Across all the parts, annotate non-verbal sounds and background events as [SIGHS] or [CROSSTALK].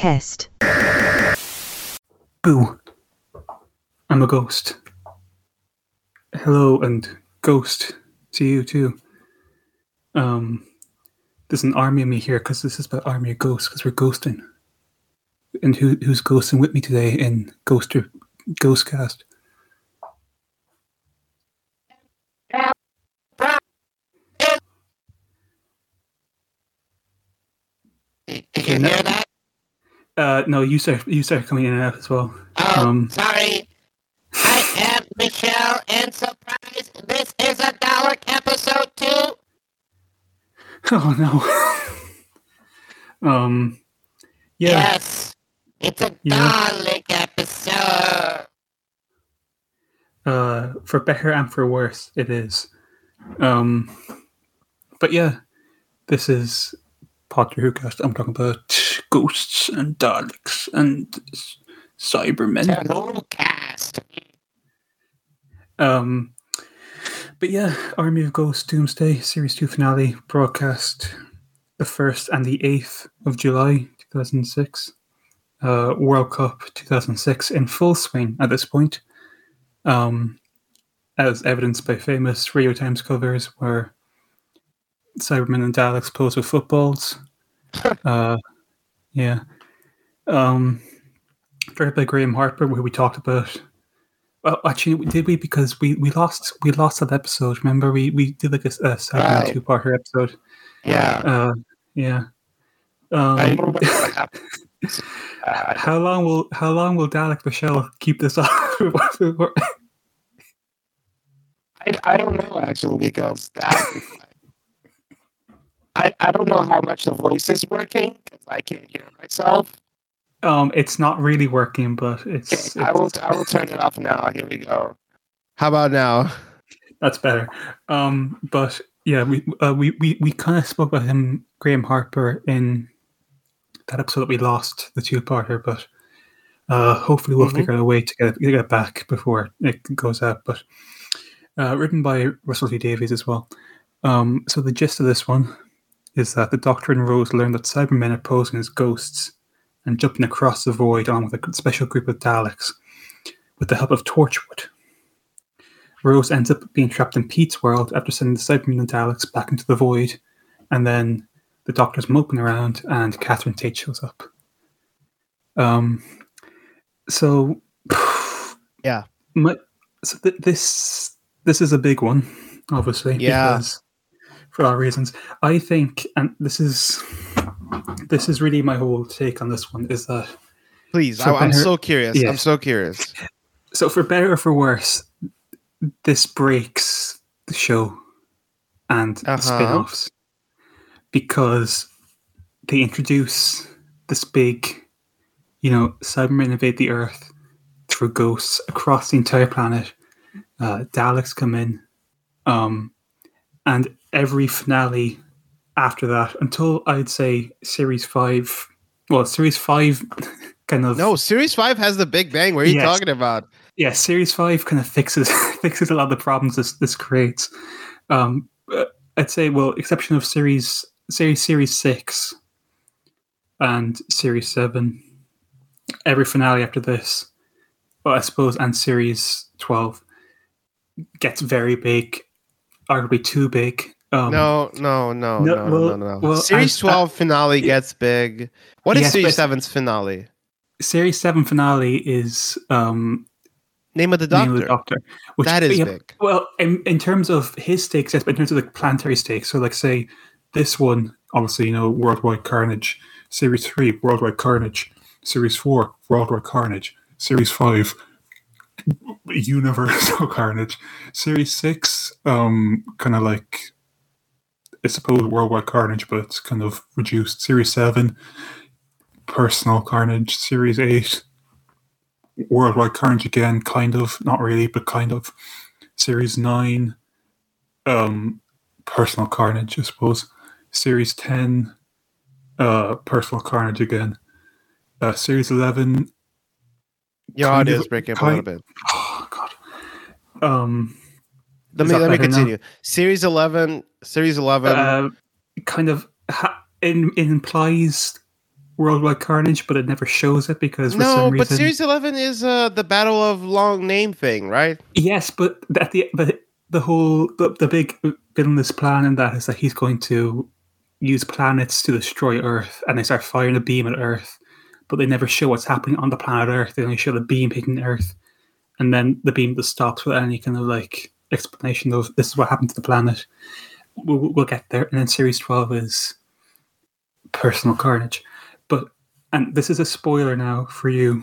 Broadcast. Boo. I'm a ghost. Hello and ghost to you too. Um, there's an army of me here because this is about army of ghosts because we're ghosting. And who who's ghosting with me today in Ghoster Ghostcast? Did you hear that? Uh, no, you start you start coming in and out as well. Oh, Um, sorry. I am Michelle, and surprise, this is a Dalek episode two. Oh no. [LAUGHS] um, yeah. Yes, it's a Yeah. Dalek episode. uh, for better and for worse, it is. Um, but yeah, this is Potter Who Cast. I'm talking about ghosts and Daleks and Cybermen. The whole cast. Um, but yeah, Army of Ghosts Doomsday Series 2 finale broadcast the 1st and the 8th of July 2006. Uh, World Cup 2006 in full swing at this point. Um, as evidenced by famous Radio Times covers where Cybermen and Daleks pose with footballs. [LAUGHS] uh, yeah. Um, directed by Graeme Harper, where we talked about well, actually, did we? Because we, we lost we lost that episode. Remember, we, we did like a, a second Right. two parter episode. Yeah. Uh, yeah. Um, remember what [LAUGHS] happened. Uh, how long will how long will Dalek Michelle keep this [LAUGHS] up? I, I don't know actually because that I, I don't know how much the voice is working because I can't hear myself. um, it's not really working, but Okay, it's, I will it's I will turn it off now. Here we go. How about now? that's better. Um, but yeah, we uh, we we, we kind of spoke about him, Graeme Harper, in that episode that we lost the two parter, but uh, hopefully we'll Mhm. figure out a way to get get it back before it goes out. But uh, written by Russell T Davies as well. Um, so the gist of this one is that the Doctor and Rose learn that Cybermen are posing as ghosts and jumping across the void along with a special group of Daleks with the help of Torchwood. Rose ends up being trapped in Pete's world after sending the Cybermen and Daleks back into the void, and then the Doctor's moping around, and Catherine Tate shows up. Um, so Yeah. my, so th- this this is a big one, obviously. Yeah. because- for our reasons, I think, and this is this is really my whole take on this one is that Please, So I, I'm better- so curious. yeah. I'm so curious. so for better or for worse, this breaks the show and the Uh-huh. spin-offs because they introduce this big, you know, Cybermen invade the Earth through ghosts across the entire planet. Uh, Daleks come in, um, and every finale after that, until I'd say series five. Well, series five [LAUGHS] kind of No, Series Five has the Big Bang. What are you Yes. talking about? yeah, Series Five kind of fixes [LAUGHS] fixes a lot of the problems this this creates. Um, uh, I'd say, well, exception of Series Series Series Six and Series Seven, every finale after this, well, I suppose, and Series Twelve gets very big, arguably too big. Um, No, no, no, No, no, well- no, no, well, Series as- Twelve finale gets big. What is Yes, Series 7's finale? Series Seven finale is um, Name of the doctor. Name of the Doctor, which that is yeah, big. Well, in, in terms of his stakes, yes, but in terms of the planetary stakes, so like say this one, obviously, you know, Worldwide Carnage, Series 3, Worldwide Carnage, Series 4, Worldwide Carnage, Series 5, Universal [LAUGHS] Carnage, Series 6, um, kind of like, I suppose, Worldwide Carnage, but it's kind of reduced. Series 7, Personal Carnage, Series 8, Worldwide Carnage again, kind of, not really, but kind of. Series 9, um, Personal Carnage, I suppose. Series 10, uh, Personal Carnage again. Uh, series 11, Yeah, of- is breaking up a little bit. [SIGHS] oh, God. Um, Let Is me let me better now? continue. Series eleven. Series eleven. uh, kind of ha- in, it implies Worldwide Carnage, but it never shows it because for no, some but. Series 11 is uh, the Battle of Long Name thing, right? Yes, but at the but the whole the, the big villainous plan in that is that he's going to use planets to destroy Earth, and they start firing a beam at Earth, but they never show what's happening on the planet Earth. They only show the beam hitting Earth, and then the beam just stops without any kind of like explanation of this is what happened to the planet. We'll, we'll get there, and then Series Twelve is personal carnage, but and this is a spoiler now for you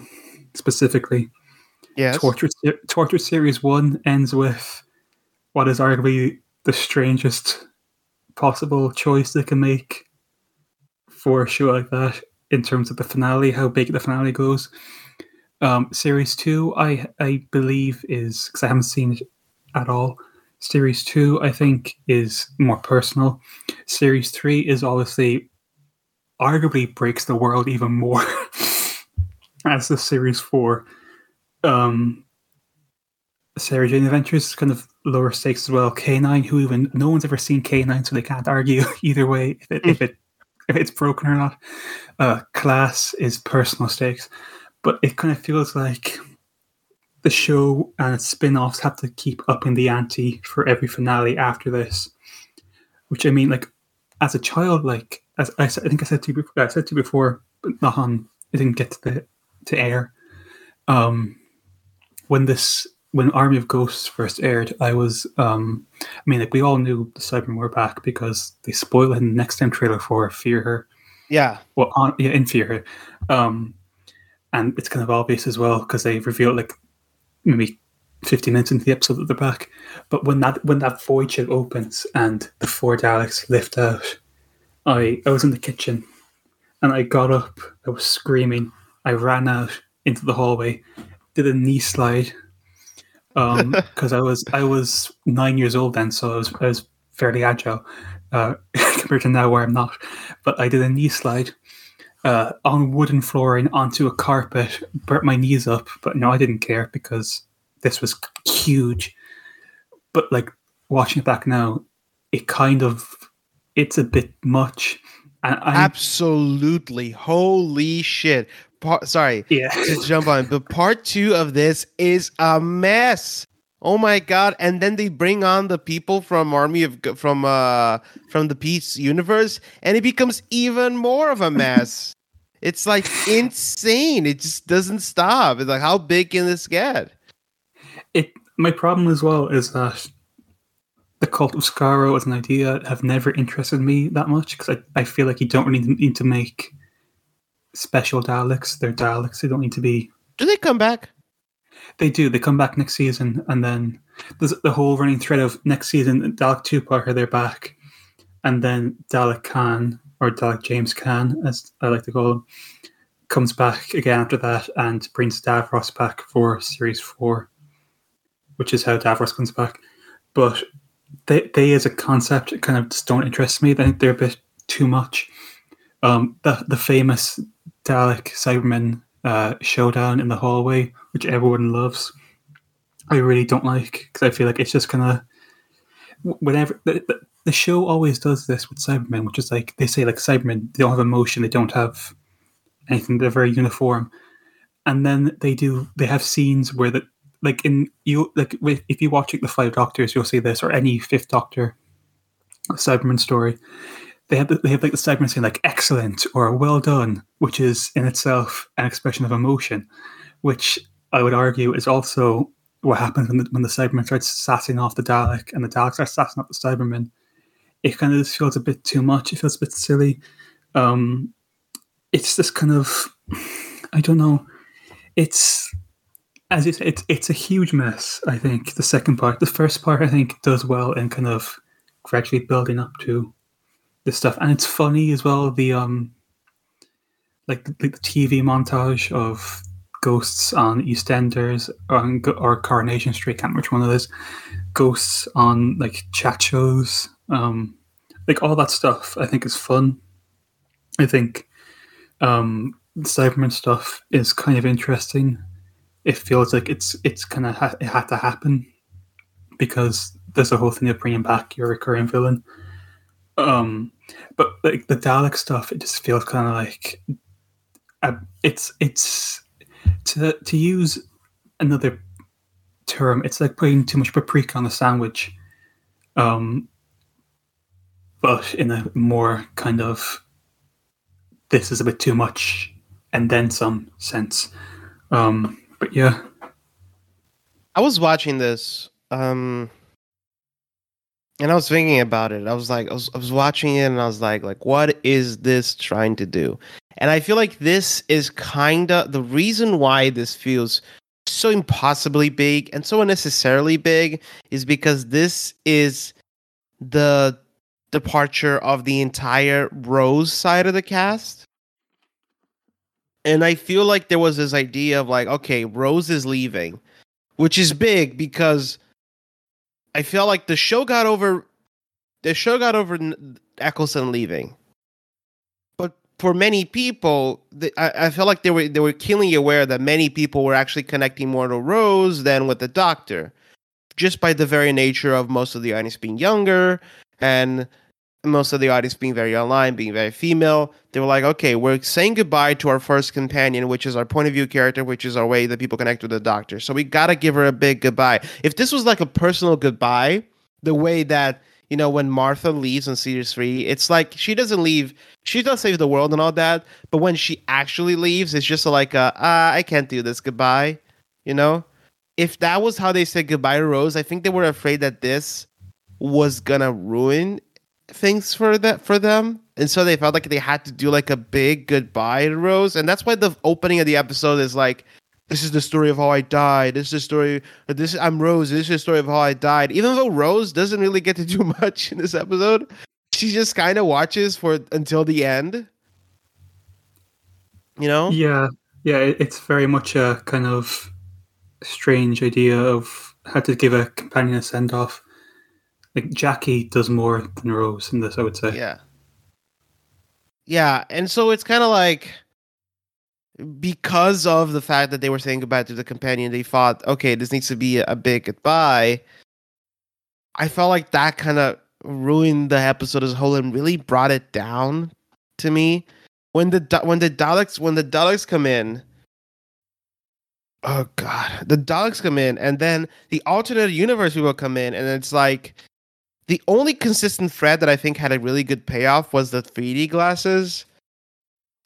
specifically. Yes. Torchwood, Torchwood Series 1 ends with what is arguably the strangest possible choice they can make for a show like that in terms of the finale, how big the finale goes. Um, series 2, I, I believe, is because I haven't seen it at all. Series 2, I think, is more personal. Series 3 is obviously arguably breaks the world even more [LAUGHS] as the Series 4 um Sarah Jane Adventures kind of lower stakes as well. K9, who even no one's ever seen K9, so they can't argue [LAUGHS] either way if it if it if it's broken or not. Uh, class is personal stakes, but it kind of feels like the show and its spin-offs have to keep upping the ante for every finale after this. Which I mean, like as a child, like as I, I think I said to you before, I said to you before, but not on. It didn't get to the to air. Um, when this when Army of Ghosts first aired, I was um I mean like we all knew the Cybermen were back because they spoiled it in the next time trailer for Fear Her. Yeah. Well on yeah, in Fear Her. Um and it's kind of obvious as well because they revealed like maybe 50 minutes into the episode that they're back. But when that when that void ship opens and the four Daleks lift out, I I was in the kitchen and I got up, I was screaming, I ran out into the hallway, did a knee slide Um, [LAUGHS] because I was I was nine years old then, so I was I was fairly agile uh, [LAUGHS] compared to now where I'm not. But I did a knee slide uh, on wooden flooring onto a carpet, burnt my knees up. But no, I didn't care because this was huge. But like watching it back now, it kind of it's a bit much. And I'm, Absolutely. Holy shit. Part, sorry yeah, to jump on, but part two of this is a mess. Oh my god! And then they bring on the people from Army of from uh from the Peace universe, and it becomes even more of a mess. [LAUGHS] it's like insane. It just doesn't stop. It's like how big can this get? it my problem as well is that the cult of Skaro as an idea have never interested me that much because I, I feel like you don't really need to make special Daleks. They're Daleks. They don't need to be. Do they come back? They do. They come back next season, and then there's the whole running thread of next season. Dalek two Parker, they're back, and then Dalek Caan or Dalek James Caan, as I like to call him, comes back again after that and brings Davros back for series four, which is how Davros comes back. But they, they as a concept kind of just don't interest me. I think they're a bit too much. Um, the the famous Dalek Cyberman uh, showdown in the hallway, which everyone loves, I really don't like because I feel like it's just kind of whenever the, the, show always does this with Cybermen, which is like they say like Cybermen they don't have emotion, they don't have anything, they're very uniform, and then they do they have scenes where that like in you like with- if you watch like the Five Doctors, you'll see this or any Fifth Doctor Cyberman story. They have they have like the Cyberman saying like excellent or well done, which is in itself an expression of emotion, which I would argue is also what happens when the, when the sassing off the Dalek and the Dalek starts sassing off the Cyberman. It kind of just feels a bit too much. It feels a bit silly. Um, it's just kind of, [SIGHS] I don't know. It's as you say, it's it's a huge mess. I think the second part, the first part, I think does well in kind of gradually building up to this stuff, and it's funny as well. The um, like the, the TV montage of ghosts on EastEnders or, on, or Coronation Street, can't remember which one it is. Ghosts on like chat shows, um, like all that stuff. I think is fun. I think um, Cyberman stuff is kind of interesting. It feels like it's it's kind of ha- it had to happen because there's a whole thing of bringing back your recurring villain. Um, but like the Dalek stuff, it just feels kind of like uh, it's it's to to use another term. It's like putting too much paprika on a sandwich, um, but in a more kind of this is a bit too much and then some sense. Um, but yeah, I was watching this, um, and I was thinking about it. I was like, I was, I was watching it, and I was like, like, what is this trying to do? And I feel like this is kind of the reason why this feels so impossibly big and so unnecessarily big is because this is the departure of the entire Rose side of the cast. And I feel like there was this idea of like, okay, Rose is leaving, which is big because I feel like the show got over the show got over Eccleston leaving. But for many people, the, I, I feel like they were they were keenly aware that many people were actually connecting more to Rose than with the Doctor, just by the very nature of most of the audience being younger and most of the audience being very online, being very female. They were like, okay, we're saying goodbye to our first companion, which is our point of view character, which is our way that people connect with the Doctor. So we gotta give her a big goodbye. If this was like a personal goodbye, the way that you know when Martha leaves in series three, it's like she doesn't leave. She does save the world and all that, but when she actually leaves, it's just like, a, ah, I can't do this. Goodbye. You know, if that was how they said goodbye to Rose, I think they were afraid that this was gonna ruin things for that for them. And so they felt like they had to do like a big goodbye to rose. And that's why the opening of the episode is like this is the story of how i died. This is the story this i'm rose. This is the story of how i died. Even though rose doesn't really get to do [LAUGHS] much in this episode she just kind of watches for until the end. You know? Yeah, yeah. It's very much a kind of strange idea of how to give a companion a send off. Like Jackie does more than Rose in this, I would say. Yeah. Yeah, and so it's kind of like because of the fact that they were saying goodbye to the companion, they thought, okay, this needs to be a big goodbye. I felt like that kind of ruined the episode as a whole and really brought it down to me. When the when the Daleks when the Daleks come in, oh god, the Daleks come in, and then the alternate universe people come in, and it's like the only consistent thread that I think had a really good payoff was the 3D glasses.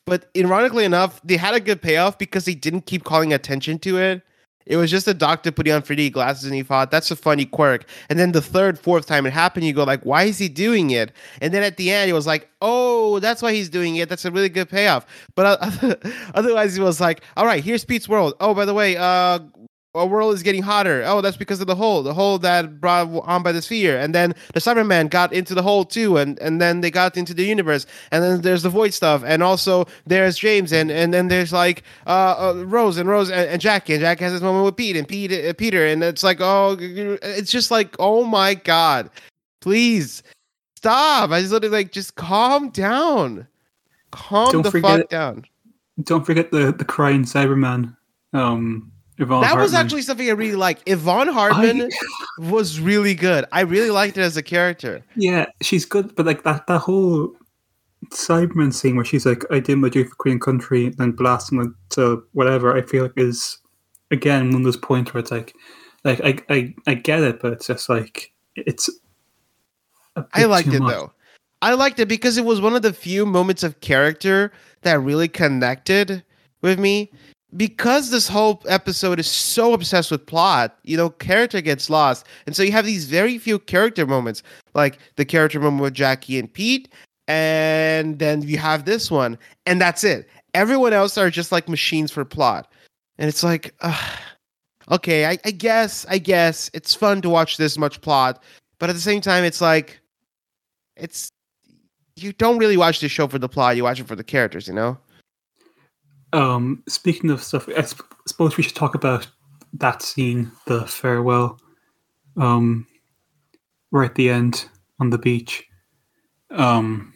But ironically enough, they had a good payoff because they didn't keep calling attention to it. It was just a doctor putting on 3D glasses and he thought that's a funny quirk. And then the third, fourth time it happened, you go like, why is he doing it? And then at the end, it was like, oh, that's why he's doing it. That's a really good payoff. But uh, [LAUGHS] otherwise, it was like, all right, here's Pete's world. Oh, by the way, uh, our world is getting hotter. Oh, that's because of the hole, the hole that brought on by the sphere. And then the Cyberman got into the hole too, and and then they got into the universe. And then there's the void stuff, and also there's James, and and then there's like uh, uh Rose and Rose and, and Jackie, and Jack has this moment with Pete and Pete uh, Peter, and it's like oh, it's just like oh my god, please stop! I just literally like just calm down, calm Don't the fuck down. Don't forget the the crying Cyberman. Um, Yvonne That was actually something I really liked. Yvonne Hartman was really good. I really liked it as a character. Yeah, she's good, but like that that whole Cyberman scene where she's like, "I did my duty for Queen Country," and then blasting it to whatever. I feel like is again one of those points where it's like, like I I, I get it, but it's just like it's. I liked it much. though. I liked it because it was one of the few moments of character that really connected with me. Because this whole episode is so obsessed with plot, you know, character gets lost. And so you have these very few character moments, like the character moment with Jackie and Pete, and then you have this one, and that's it. Everyone else are just like machines for plot. And it's like, ugh, okay, I, I guess, I guess it's fun to watch this much plot, but at the same time, it's like, it's you don't really watch the show for the plot; you watch it for the characters, you know. Um, speaking of stuff, I suppose we should talk about that scene, the farewell. Um, right at the end on the beach. Um,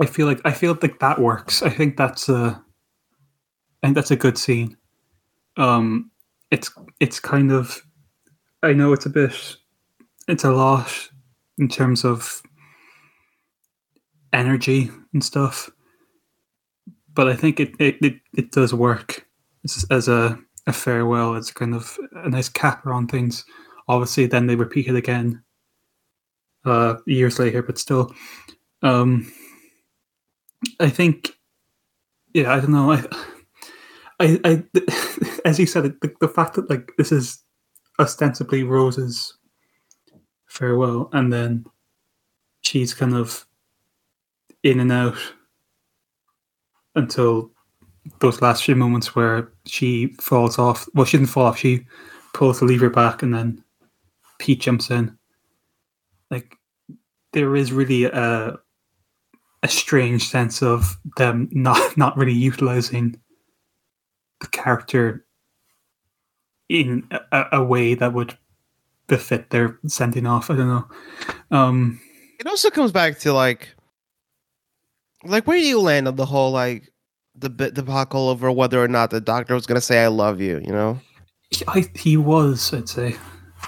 I feel like I feel like that works. I think that's a, I think that's a good scene. Um, it's it's kind of, I know it's a bit, it's a lot in terms of energy and stuff, but I think it it, it, it does work as, a, a farewell. It's kind of a nice capper on things. Obviously, then they repeat it again uh, years later, but still, um, I think, yeah, I don't know. I, I, I [LAUGHS] as you said, the, the fact that like this is ostensibly Rose's farewell, and then she's kind of in and out until those last few moments where she falls off. Well, she didn't fall off. She pulls the lever back, and then Pete jumps in. Like there is really a a strange sense of them not [LAUGHS] not really utilizing the character in a, a way that would befit their sending off. I don't know. Um, it also comes back to like, like where do you land on the whole like the bit debacle over whether or not the doctor was gonna say "I love you"? You know, he, I, he was, I'd say,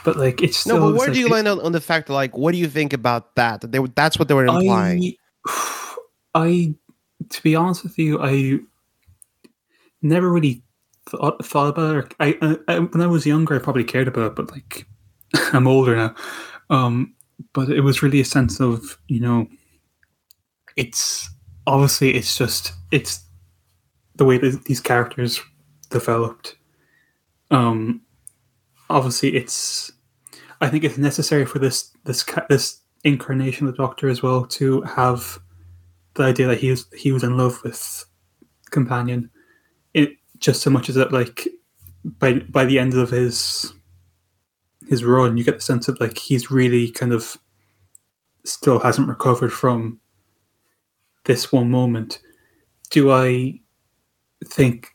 but like it's still, no. But where do you land on, on the fact that like, what do you think about that? That they that's what they were implying. I, I, to be honest with you, I never really thought, thought about it. I, I, I, when I was younger, I probably cared about it, but like [LAUGHS] I'm older now. Um, but it was really a sense of you know, it's obviously it's just it's the way that these characters developed. Um, obviously, it's I think it's necessary for this this this incarnation of the Doctor as well to have the idea that he was he was in love with companion. It just so much as that like by by the end of his his run, you get the sense of like he's really kind of still hasn't recovered from this one moment. Do I think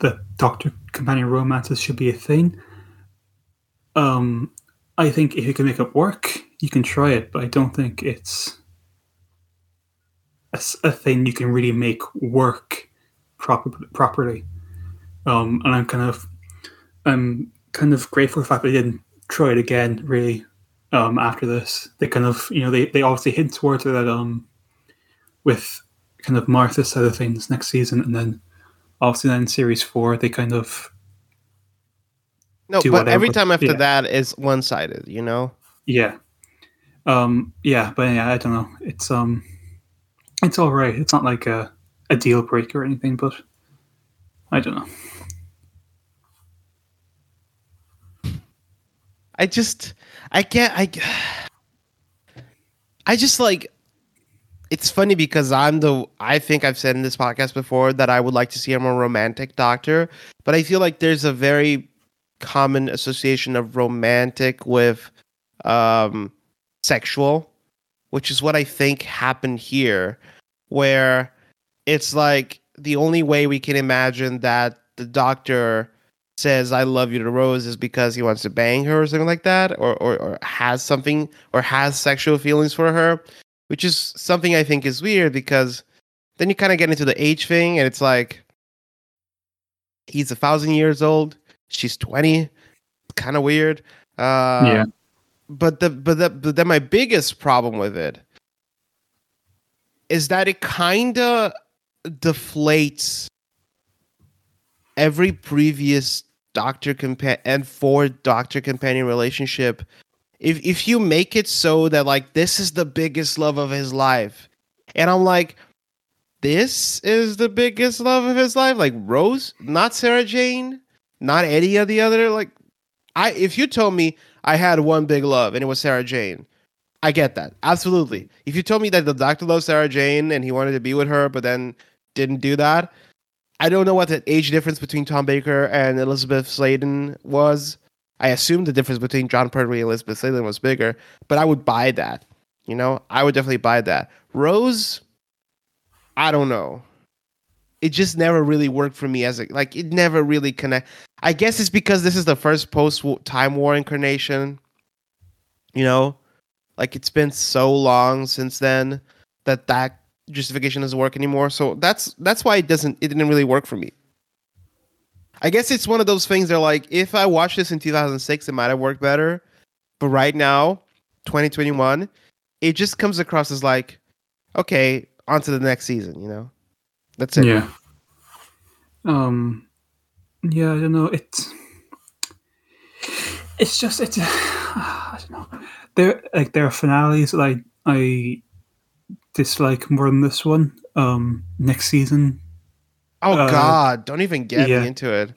that Doctor companion romances should be a thing? Um, I think if you can make it work, you can try it, but I don't think it's a thing you can really make work proper, properly. Um, and I'm kind of, I'm kind of grateful for the fact that they didn't try it again. Really, um, after this, they kind of, you know, they, they obviously hint towards it that um, with kind of Martha's side of things next season, and then obviously then in series four they kind of no, but whatever, every time after yeah. that is one sided. You know. Yeah. Um yeah, but yeah, I don't know. It's um it's all right. It's not like a a deal breaker or anything, but I don't know. I just I can't I [SIGHS] I just like it's funny because I'm the I think I've said in this podcast before that I would like to see a more romantic doctor, but I feel like there's a very common association of romantic with um sexual, which is what I think happened here where it's like the only way we can imagine that the doctor says I love you to Rose is because he wants to bang her or something like that, or, or or has something or has sexual feelings for her, which is something I think is weird because then you kind of get into the age thing and it's like he's a thousand years old, she's twenty, kind of weird. Uh, yeah. but the but the but then my biggest problem with it is that it kind of deflates every previous doctor compa- and for doctor companion relationship if if you make it so that like this is the biggest love of his life and i'm like this is the biggest love of his life? Like rose? Not sarah jane? Not any of the other like i if you told me i had one big love and it was sarah jane i get that. Absolutely. If you told me that the doctor loves sarah jane and he wanted to be with her but then didn't do that I don't know what the age difference between Tom Baker and Elizabeth Sladen was. I assume the difference between Jon Pertwee and Elizabeth Sladen was bigger, but I would buy that. You know, I would definitely buy that. Rose, I don't know. It just never really worked for me as a like. It never really connect. I guess it's because this is the first post Time War incarnation. You know, like it's been so long since then that that justification doesn't work anymore. So that's that's why it doesn't it didn't really work for me. I guess it's one of those things that like if I watched this in 2006 it might have worked better, but right now, 2021, it just comes across as like okay, on to the next season, you know. That's it. Yeah. Um, yeah, I don't know. It's it's just it's [SIGHS] I don't know. There like there are finales that I I dislike more than this one. Um, next season, Oh Uh, God! Don't even get yeah. me into it.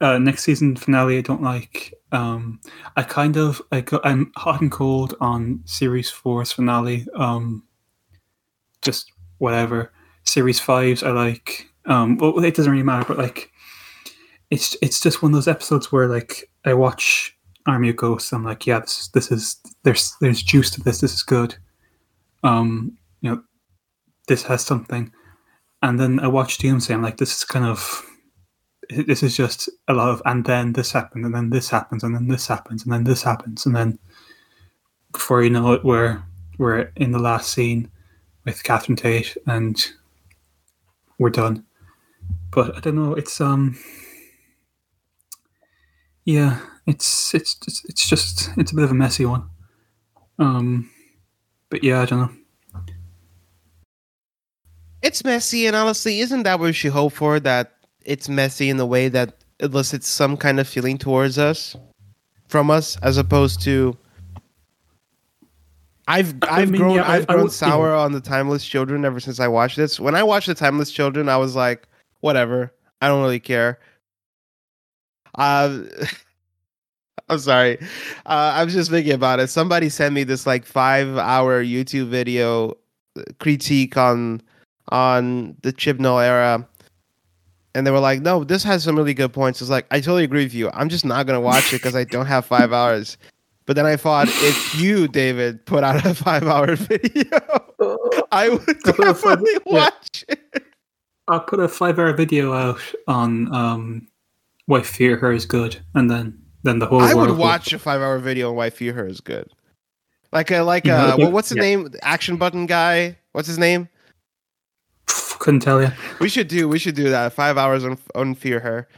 uh, next season finale I don't like. Um, I kind of I go, I'm hot and cold on series four's finale. Um, just whatever. Series fives I like. Um, well, it doesn't really matter, but like, it's it's just one of those episodes where like I watch Army of Ghosts. I'm like, yeah, this this is there's there's juice to this. This is good. Um, you know, this has something. And then I watch Doomsday. I'm like, this is kind of this is just a lot of and then this happened and then this happens and then this happens and then this happens and then before you know it we're we're in the last scene with Catherine Tate and we're done. But I don't know, it's um yeah, it's it's it's, it's just it's a bit of a messy one. Um but yeah, I don't know. It's messy, and honestly, isn't that what should hope for? That it's messy in the way that it elicits some kind of feeling towards us, from us, as opposed to. I've I I've mean, grown yeah, I- I've I grown would- sour on the Timeless Children ever since I watched this. When I watched the Timeless Children, I was like, whatever, I don't really care. Uh, [LAUGHS] I'm sorry. Uh, I was just thinking about it. Somebody sent me this like five hour YouTube video critique on on the Chibnall era. And they were like, no, this has some really good points. It's like, I totally agree with you. I'm just not going to watch it because I don't have five [LAUGHS] hours. But then I thought, if you, David, put out a [LAUGHS] five hour video, [LAUGHS] I would put a five- definitely watch it. I'll put a five hour video out on um why Fear Her is good and then then the whole I world would will- watch a five hour video on why Fear Her is good. Like a, like Yeah, a, what's the yeah. name? Action button guy. What's his name? Couldn't tell you. We should do we should do that. Five hours on on Fear Her.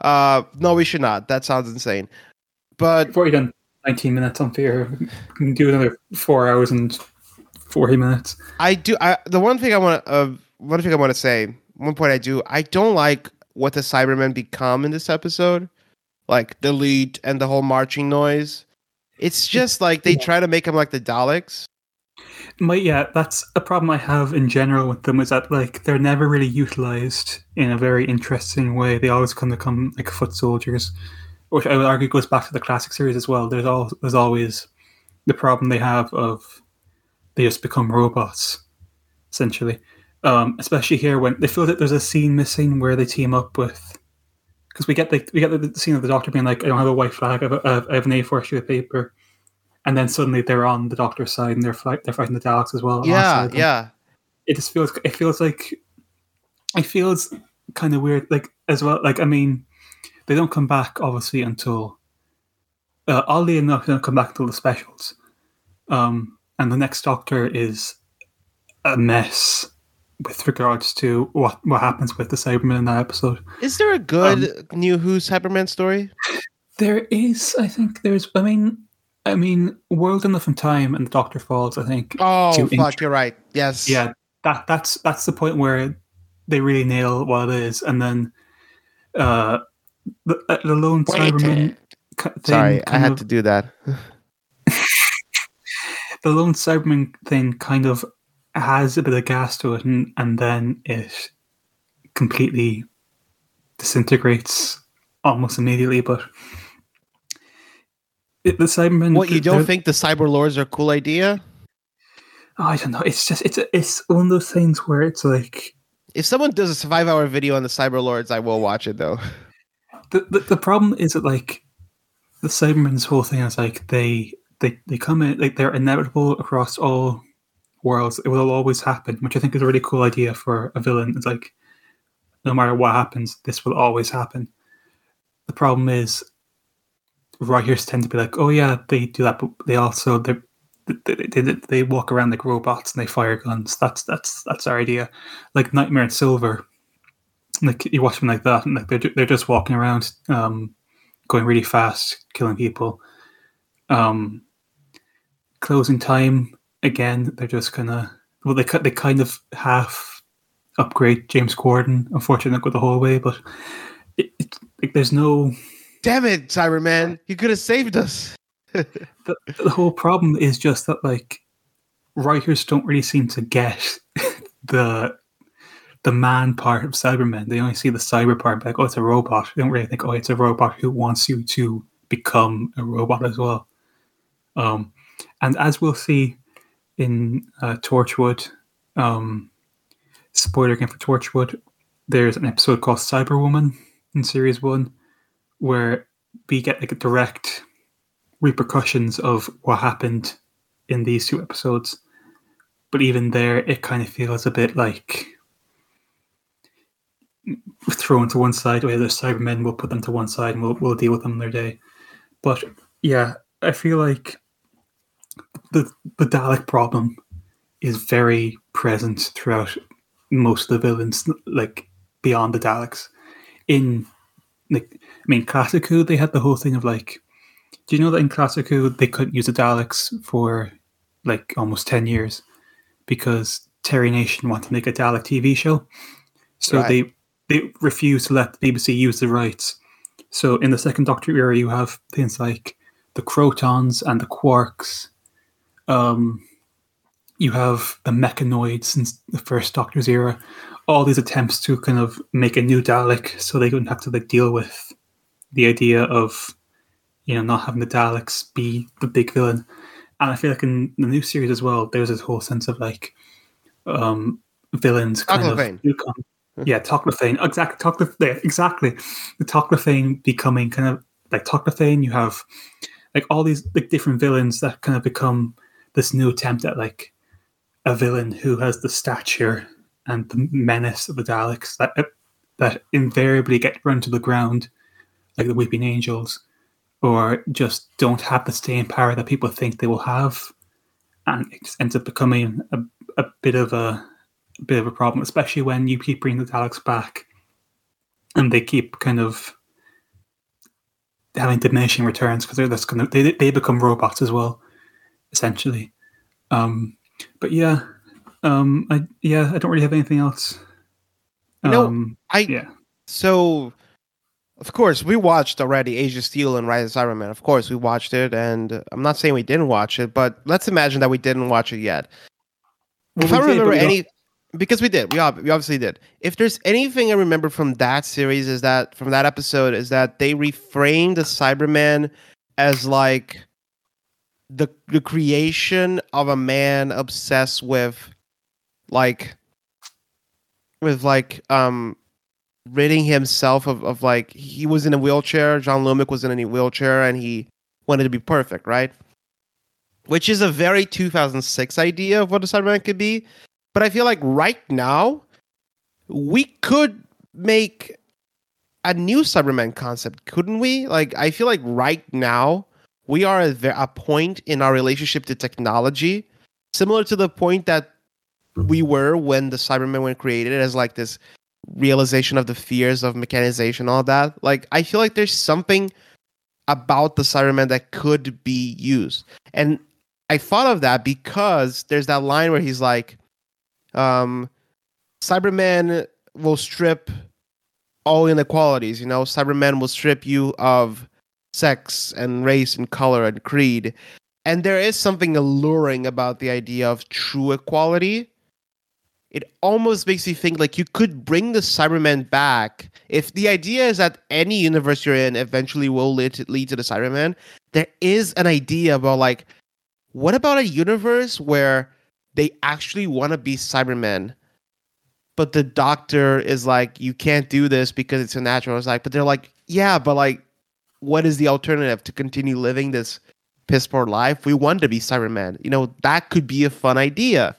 Uh, no, we should not. That sounds insane. But Before you done 19 minutes on Fear we can do another four hours and 40 minutes. I do. I the one thing I want to uh, one thing I want to say. One point I do. I don't like what the Cybermen become in this episode, like delete and the whole marching noise. It's just like they try to make them like the Daleks. My, yeah, that's a problem I have in general with them is that like they're never really utilized in a very interesting way. They always kind of come like foot soldiers, which I would argue goes back to the classic series as well. There's all there's always the problem they have of they just become robots, essentially. Um, especially here when they feel that there's a scene missing where they team up with because we get the we get the, scene of the doctor being like, I don't have a white flag, I have, I have an A4 sheet of paper and then suddenly they're on the doctor's side and they're fight, they're fighting the Daleks as well. Yeah, yeah. It just feels it feels like it feels kind of weird. Like as well, like I mean, they don't come back obviously until uh, oddly enough, they don't come back until the specials. Um, and the next Doctor is a mess with regards to what what happens with the Cybermen in that episode. Is there a good new Who Cyberman story? There is, I think, there's. I mean, I mean, World Enough and Time and the Doctor Falls. I think Oh fuck, int- you're right. Yes. yeah that that's that's the point where they really nail what it is and then uh the, uh, the lone Wait. cyberman thing Sorry, I had of- to do that. [LAUGHS] the lone cyberman thing kind of has a bit of gas to it and, and then it completely disintegrates almost immediately but the cybermen What you don't think the Cyber Lords are a cool idea? i don't know it's just it's it's one of those things where it's like If someone does a five hour video on the Cyber Lords, I will watch it though. the, the the problem is that like the Cybermen's whole thing is like they they they come in like they're inevitable across all worlds. It will always happen, which I think is a really cool idea for a villain. It's like no matter what happens, this will always happen. The problem is writers tend to be like, oh yeah, they do that, but they also they they, they, they, walk around like robots and they fire guns. That's that's that's our idea. Like Nightmare in Silver, like you watch them like that, and like they're they're just walking around, um, going really fast, killing people. Um, closing time again. They're just kind of well, they ki- they kind of half upgrade James Corden. Unfortunately, go the hallway, but it, it, like there's no Damn it, Cyberman! You could have saved us. [LAUGHS] the, the whole problem is just that like writers don't really seem to get [LAUGHS] the the man part of Cybermen. They only see the cyber part, like oh, it's a robot. They don't really think oh, it's a robot who wants you to become a robot as well. Um, and as we'll see in uh, Torchwood, um, spoiler again for Torchwood, there's an episode called Cyberwoman in series one, where we get like direct repercussions of what happened in these two episodes. But even there, it kind of feels a bit like thrown to one side. Where the Cybermen, we'll put them to one side and we'll we'll deal with them their day. But yeah, I feel like the the Dalek problem is very present throughout most of the villains, like beyond the Daleks. In like, mean, Classic Who, they had the whole thing of like, do you know that in Classic they couldn't use the Daleks for like almost ten years because Terry Nation wanted to make a Dalek TV show, so Right. they they refused to let the BBC use the rights. So in the second Doctor era, you have things like the Krotons and the Quarks. Um, you have the Mechanoids since the first Doctor's era. All these attempts to kind of make a new Dalek, so they wouldn't have to like deal with the idea of you know not having the Daleks be the big villain. And I feel like in the new series as well, there's this whole sense of like um, villains kind Toclafane. of become yeah, Toclafane. Exactly, Toclaf- yeah, exactly. The Toclafane becoming kind of like Toclafane. You have like all these like different villains that kind of become this new attempt at like a villain who has the stature and the menace of the Daleks that that invariably get run to the ground, like the Weeping Angels, or just don't have the staying power that people think they will have, and it just ends up becoming a, a bit of a bit of a problem, especially when you keep bringing the Daleks back, and they keep kind of having diminishing returns because they're that's gonna they they become robots as well, essentially. Um, but yeah, um, I yeah I don't really have anything else. Um, I yeah, so of course we watched already Age of Steel and Rise of Cyberman. Of course we watched it, and I'm not saying we didn't watch it, but let's imagine that we didn't watch it yet. Well, if I remember we any, because we did, we, ob- we obviously did. If there's anything I remember from that series, is that from that episode, is that they reframed the Cyberman as like the the creation of a man obsessed with like with like um ridding himself of, of like he was in a wheelchair John Lumic was in a wheelchair and he wanted to be perfect right? Which is a very 2006 idea of what a cyberman could be but i feel like right now we could make a new cyberman concept couldn't we? Like i feel like right now we are at a point in our relationship to technology similar to the point that we were when the cybermen were created as like this realization of the fears of mechanization all that like i feel like there's something about the Cyberman that could be used. And i thought of that because there's that line where he's like um cybermen will strip all inequalities you know? Cyberman will strip you of sex and race and color and creed. And there is something alluring about the idea of true equality it almost makes me think like you could bring the Cybermen back. If the idea is that any universe you're in eventually will lead to, lead to the Cybermen, there is an idea about like, what about a universe where they actually want to be Cybermen, but the doctor is like, you can't do this because it's a natural. It's like, but they're like, yeah, but like, what is the alternative to continue living this piss poor life? We want to be Cybermen. You know, that could be a fun idea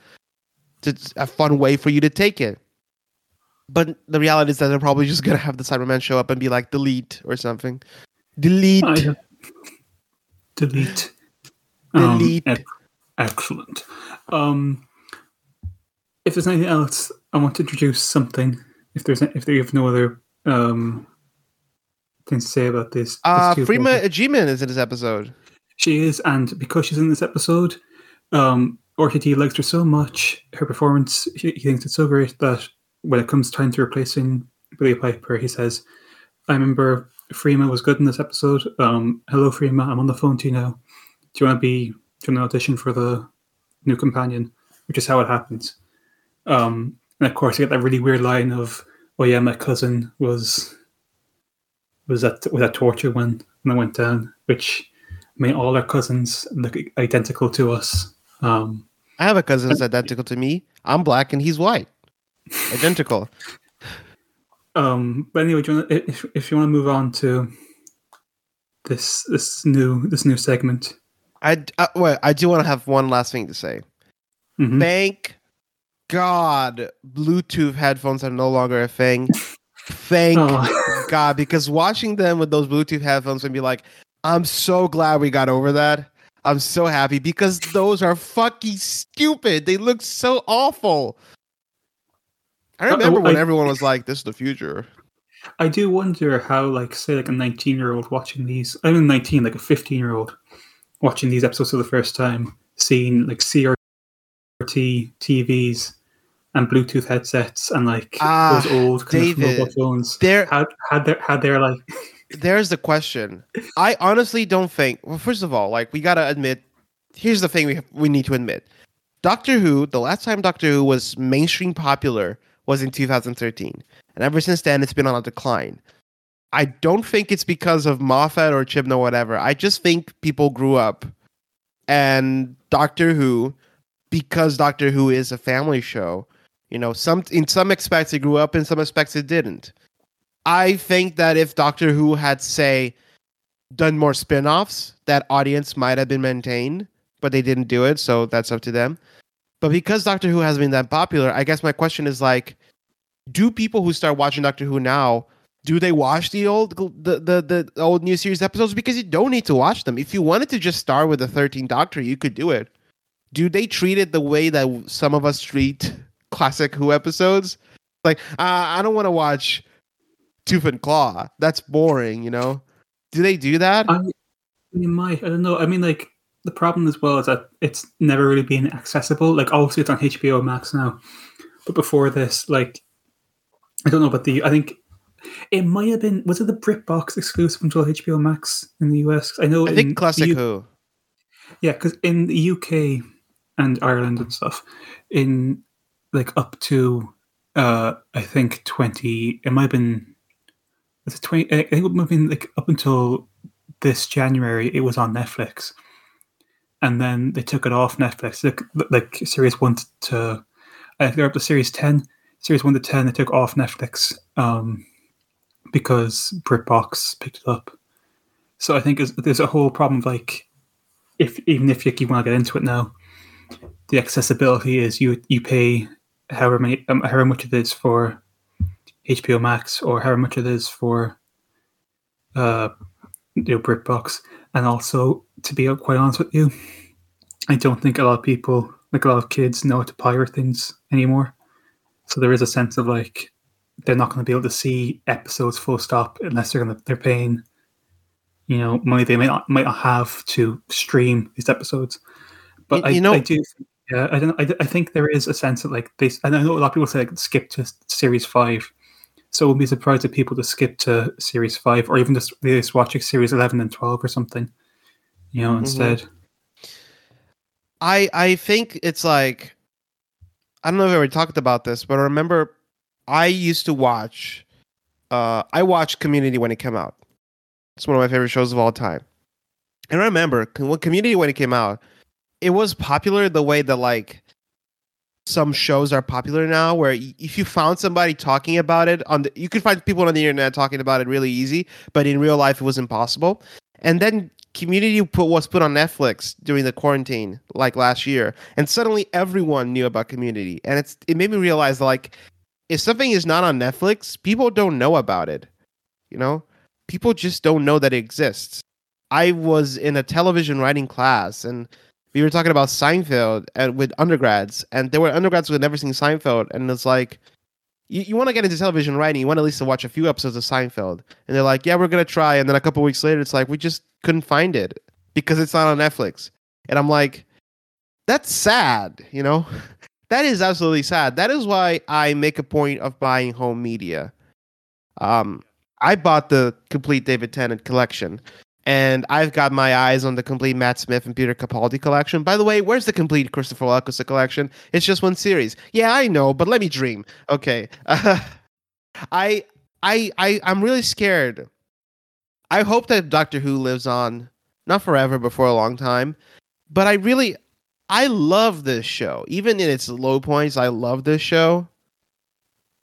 it's a fun way for you to take it. But the reality is that they're probably just gonna have the Cybermen show up and be like, delete or something. Delete. I- delete. Um, Delete. ec- excellent. Um, if there's anything else, I want to introduce something. If there's if they have no other um things to say about this, uh, Freema Agyeman is in this episode. She is, and because she's in this episode, um, RTD likes her so much, her performance, he, he thinks it's so great that when it comes time to replacing Billie Piper, he says, "I remember Freema was good in this episode. Um, hello, Freema. I'm on the phone to you now. Do you want to be? doing an audition for the new companion?" Which is how it happens. Um, and of course, you get that really weird line of, "Oh yeah, my cousin was was that was that torture when when I went down." Which I mean, all our cousins look identical to us. Um, I have a cousin that's identical to me. I'm black and he's white. Identical. [LAUGHS] um, but anyway, do you wanna, if if you want to move on to this this new this new segment, I, I wait. I do want to have one last thing to say. Mhm. Thank God, Bluetooth headphones are no longer a thing. Thank Oh. God, because watching them with those Bluetooth headphones and be like, I'm so glad we got over that. I'm so happy because those are fucking stupid. They look so awful. I Uh, remember when I- everyone was like, "This is the future." I do wonder how, like, say, like a 19 year old watching these, I mean, 19, like a 15 year old watching these episodes for the first time, seeing like CRT TVs and Bluetooth headsets and like Ah, those old kind of mobile phones. There, Had had their had their like [LAUGHS] there's the question. I honestly don't think. Well, first of all, like we gotta admit, here's the thing we we need to admit: Doctor Who. The last time Doctor Who was mainstream popular was in 2013, and ever since then, it's been on a decline. I don't think it's because of Moffat or Chibnall or whatever. I just think people grew up, and Doctor Who, because Doctor Who is a family show. You know, some in some aspects it grew up, in some aspects it didn't. I think that if Doctor Who had, say, done more spin offs, that audience might have been maintained, but they didn't do it, so that's up to them. But because Doctor Who has been that popular, I guess my question is like, do people who start watching Doctor Who now, do they watch the old the, the, the old new series episodes? Because you don't need to watch them. If you wanted to just start with the 13th Doctor, you could do it. Do they treat it the way that some of us treat [LAUGHS] classic Who episodes? Like, uh, I don't want to watch Tooth and Claw. That's boring, you know. Do they do that? I, you might I don't know. I mean, like the problem as well is that it's never really been accessible. Like obviously it's on HBO Max now, but before this, like I don't know about the. I think it might have been. Was it the BritBox exclusive until HBO Max in the US? I know. I in think classic U- Who. Yeah, because in the UK and Ireland and stuff, in like up to uh I think twenty. It might have been. Was it twenty? I think might like up until this January. It was on Netflix, and then they took it off Netflix. Like, like series one to, I think they're up to series ten. Series one to ten, they took off Netflix um, because BritBox picked it up. So I think there's, a whole problem of like if even if you, you want to get into it now, the accessibility is you you pay however many um, however much it is for HBO Max or however much it is for uh you know BritBox, and also to be quite honest with you, I don't think a lot of people like a lot of kids know how to pirate things anymore. So there is a sense of like they're not going to be able to see episodes full stop unless they're going to they're paying you know money they might not might not have to stream these episodes. But You- I, you know- I do yeah I don't I, I think there is a sense that like they and I know a lot of people say like skip to series five. So I wouldn't be surprised if people just skip to series five or even just just watch like series eleven and twelve or something. You know, instead. I I think it's like I don't know if I ever talked about this, but I remember I used to watch uh I watched Community when it came out. It's one of my favorite shows of all time. And I remember when Community when it came out, it was popular the way that like some shows are popular now where if you found somebody talking about it on the you could find people on the internet talking about it really easy, but in real life it was impossible. And then Community put was put on Netflix during the quarantine, like last year, and suddenly everyone knew about Community, and it's it made me realize like if something is not on Netflix, people don't know about it. You know, people just don't know that it exists. I was in a television writing class, and we were talking about Seinfeld and with undergrads, and there were undergrads who had never seen Seinfeld, and it's like. You, you want to get into television writing, you want at least to watch a few episodes of Seinfeld. And they're like, yeah, we're to try. And then a couple weeks later, it's like, we just couldn't find it because it's not on Netflix. And I'm like, that's sad, you know? [LAUGHS] that is absolutely sad. That is why I make a point of buying home media. Um, I bought the complete David Tennant collection, and I've got my eyes on the complete Matt Smith and Peter Capaldi collection. By the way, where's the complete Christopher Eccleston collection? It's just one series. Yeah, I know, but let me dream. Okay, [LAUGHS] I, I, I, I'm really scared. I hope that Doctor Who lives on, not forever, but for a long time. But I really, I love this show. Even in its low points, I love this show.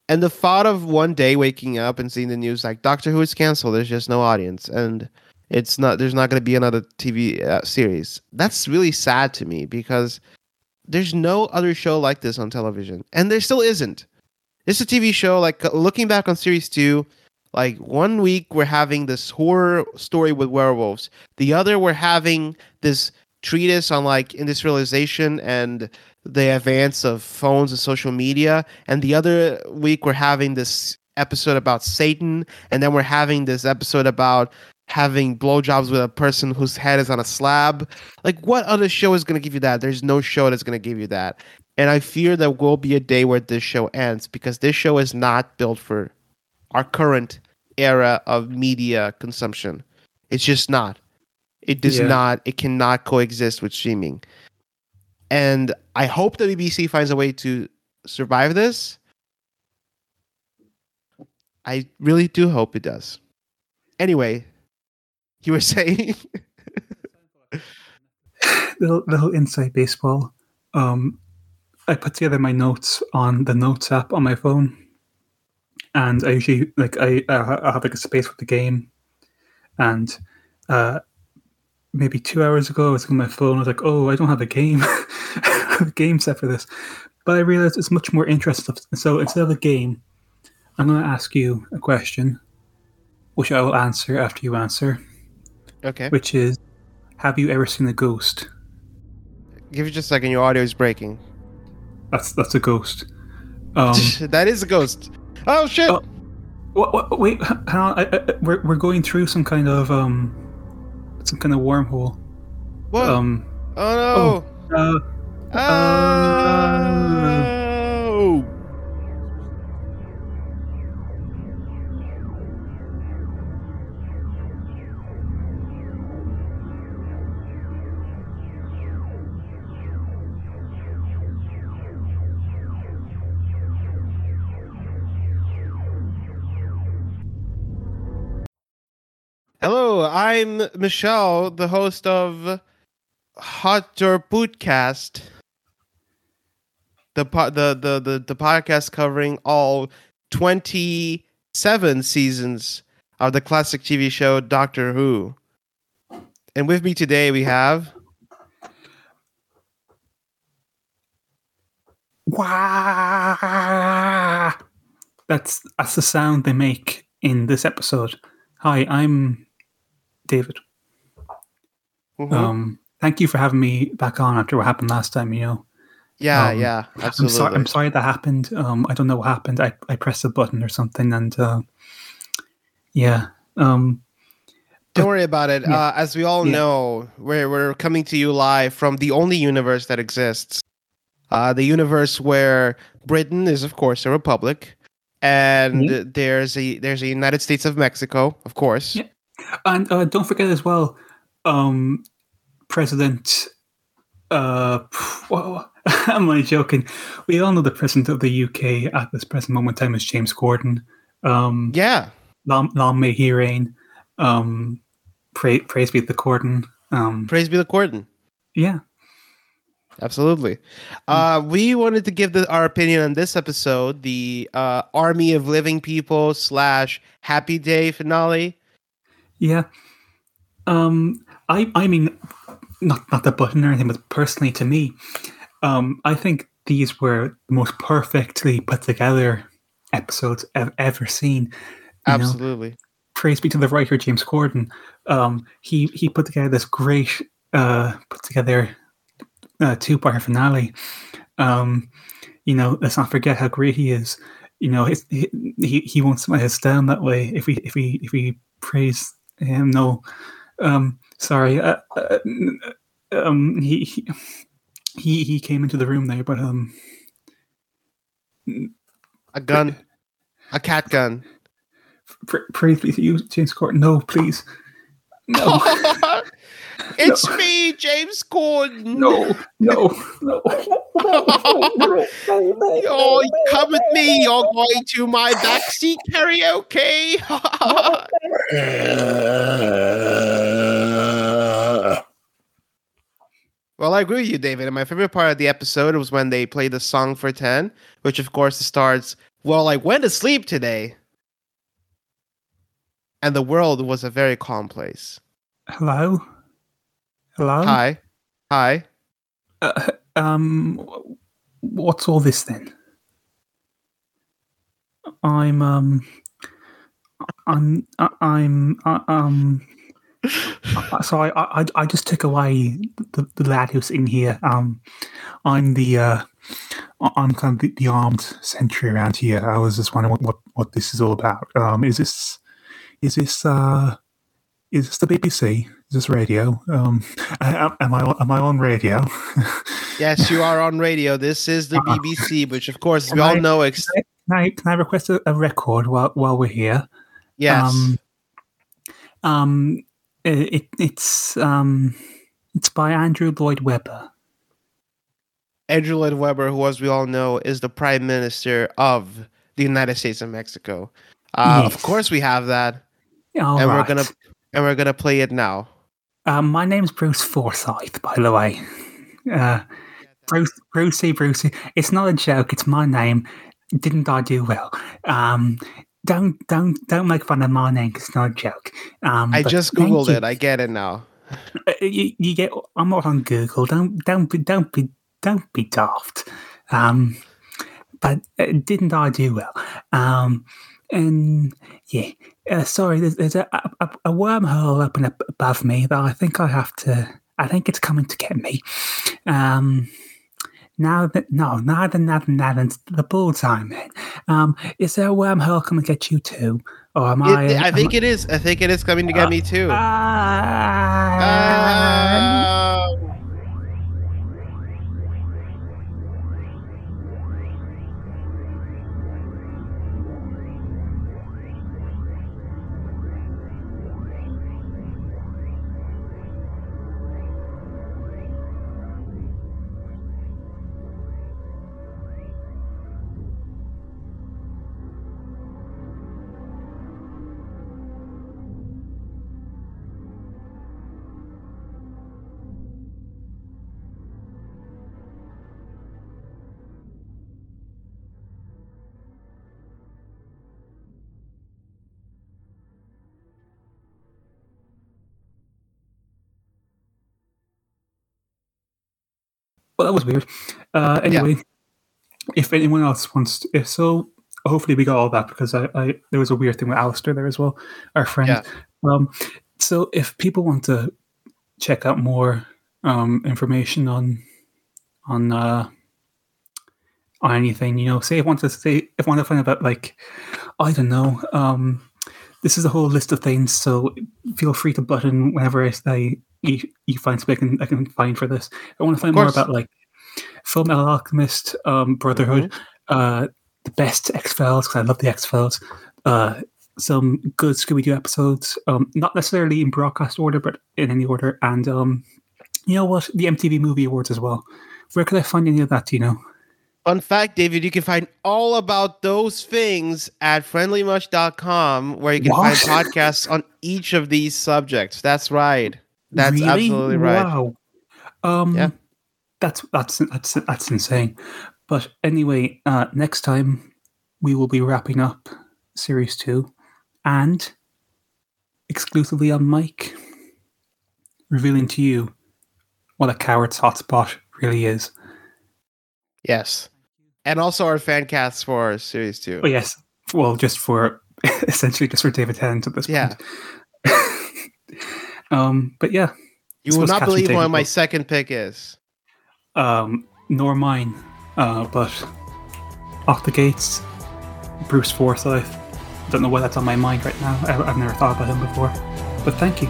And the thought of one day waking up and seeing the news like Doctor Who is canceled, there's just no audience, and it's not there's not going to be another TV uh, series. That's really sad to me because there's no other show like this on television, and there still isn't. It's a TV show. Like looking back on series two, like one week we're having this horror story with werewolves, the other we're having this treatise on like industrialization and the advance of phones and social media. And the other week, we're having this episode about Satan. And then we're having this episode about having blowjobs with a person whose head is on a slab. Like, what other show is going to give you that? There's no show that's going to give you that. And I fear there will be a day where this show ends because this show is not built for our current era of media consumption. It's just not. It does Yeah. not, it cannot coexist with streaming. And I hope the BBC finds a way to survive this. I really do hope it does. Anyway, you were saying [LAUGHS] little inside baseball. Um, I put together my notes on the notes app on my phone, and I usually like I I I have like a space with the game, and uh, maybe two hours ago I was on my phone. I was like, oh, I don't have a game, a [LAUGHS] game set for this, but I realized it's much more interesting. So instead of a game, I'm going to ask you a question, which I will answer after you answer, Okay. which is, have you ever seen a ghost? Give it just a second, your audio is breaking. That's that's a ghost. Um, [LAUGHS] that is a ghost. Oh shit! Oh. what, what, wait, on. I, I, we're we're going through some kind of um, some kind of wormhole. what? Um, oh no! uh, Oh! I'm Michelle, the host of Hot or Bootcast the po- the the the the podcast covering all 27 seasons of the classic TV show Doctor Who. And with me today we have wah! That's that's the sound they make in this episode. Hi, I'm David. Mhm. Um, thank you for having me back on after what happened last time. You know, yeah, um, yeah, I'm absolutely. sorry. I'm sorry that happened. Um, I don't know what happened. I I pressed a button or something, and uh, yeah. Um, Don't worry about it. Yeah. Uh, as we all Yeah. know, we're we're coming to you live from the only universe that exists. Uh, the universe where Britain is, of course, a republic, and Mhm. there's a there's a United States of Mexico, of course. Yeah. And uh, don't forget as well, um, President. Uh, [SIGHS] am [LAUGHS] I joking? We all know the president of the UK at this present moment in time is James Gordon. Um, yeah. long, long may he reign. Um, pray, praise be the Gordon. Um, Praise be the Gordon. yeah, Absolutely. Uh, we wanted to give the, our opinion on this episode, the uh, Army of Living People slash Happy Day finale. Yeah. Um, I, I mean, not not the button or anything, but personally to me, um, I think these were the most perfectly put together episodes I've ever seen. You know, Absolutely. praise be to the writer James Corden. Um, he he put together this great uh, put together uh, two part finale. Um, you know, let's not forget how great he is. You know, his, he he he won't let us down that way if we if we if we praise him. No, um, sorry. Uh, uh, um, he, he he came into the room there, but um, A gun. A cat gun. Pr- pray please use James Court. No, please. No, [LAUGHS] it's me, James Corden. no, no, no. Oh, come with me. You're going to my backseat karaoke. [LAUGHS] well, I agree with you, David. And my favorite part of the episode was when they played the song for 10, which of course starts, Well, I went to sleep today. And the world was a very calm place. Hello, hello. Hi. Hi. Uh, um, what's all this then? I'm um, I'm I- I'm um. So I, I I just took away the, the lad who's in here. Um, I'm the uh, I- I'm kind of the, the armed sentry around here. I was just wondering what, what, what this is all about. Um, is this is this uh, is this the BBC? Is this radio? Um, am am I on, am I on radio? [LAUGHS] Yes, you are on radio. This is the Uh-uh. BBC, which of course we all I- know. Ex- Can I, can I request a, a record while while we're here? yes. Um, um, it, it it's um, it's by Andrew Lloyd Webber. Andrew Lloyd Webber, who, as we all know, is the Prime Minister of the United States of Mexico. Uh, Of course, we have that, and right. we're gonna and we're gonna play it now. Um, my name's Bruce Forsyth, by the way. Uh, Bruce, Brucey, Brucey. It's not a joke. It's my name. Didn't I do well? Um, don't, don't, don't make fun of my name. 'cause It's not a joke. Um, I just googled you. it. I get it now. Uh, you, you get. I'm not on Google. Don't, don't be, don't be, don't be daft. Um, but uh, didn't I do well? Um, and yeah, uh, sorry. There's, there's a, a, a wormhole open up above me that I think I have to. I think it's coming to get me. Um, now that no, now than that, now than the bullseye, man. Um, is there a wormhole coming to get you too, or am I? It- I am think it is. I think it is coming to get me too. Ah. Well, that was weird. Uh, anyway, if anyone else wants, to, if so, hopefully we got all that because I, I there was a weird thing with Alistair there as well, our friend. Yeah. Um, so if people want to check out more um, information on on uh, on anything, you know, say if want to say if want to find out like I don't know, um, this is a whole list of things. So feel free to button whenever I say you, you find something I can, I can find for this. I want to find more about like Fullmetal Alchemist, um, Brotherhood, uh, the best X Files because I love the X Files. Uh, some good Scooby Doo episodes, um, not necessarily in broadcast order, but in any order. And um, you know what? The MTV Movie Awards as well. Where could I find any of that? Do you know? Fun fact, David, you can find all about those things at friendlymush.com where you can What? find podcasts on each of these subjects. That's right. That's Really? absolutely right. Wow. Um, Yeah. That's that's that's that's insane. But anyway, uh, next time we will be wrapping up series two, and exclusively on Mike, revealing to you what a coward's hotspot really is. Yes. And also our fan casts for series two. Oh yes, well, just for [LAUGHS] essentially just for David Tennant at this Yeah. point. Um, but yeah, You will not believe what my Book. second pick is. um, nor mine. Uh, but off the gates, Bruce Forsyth. Don't know why that's on my mind right now. I, I've never thought about him before. But thank you.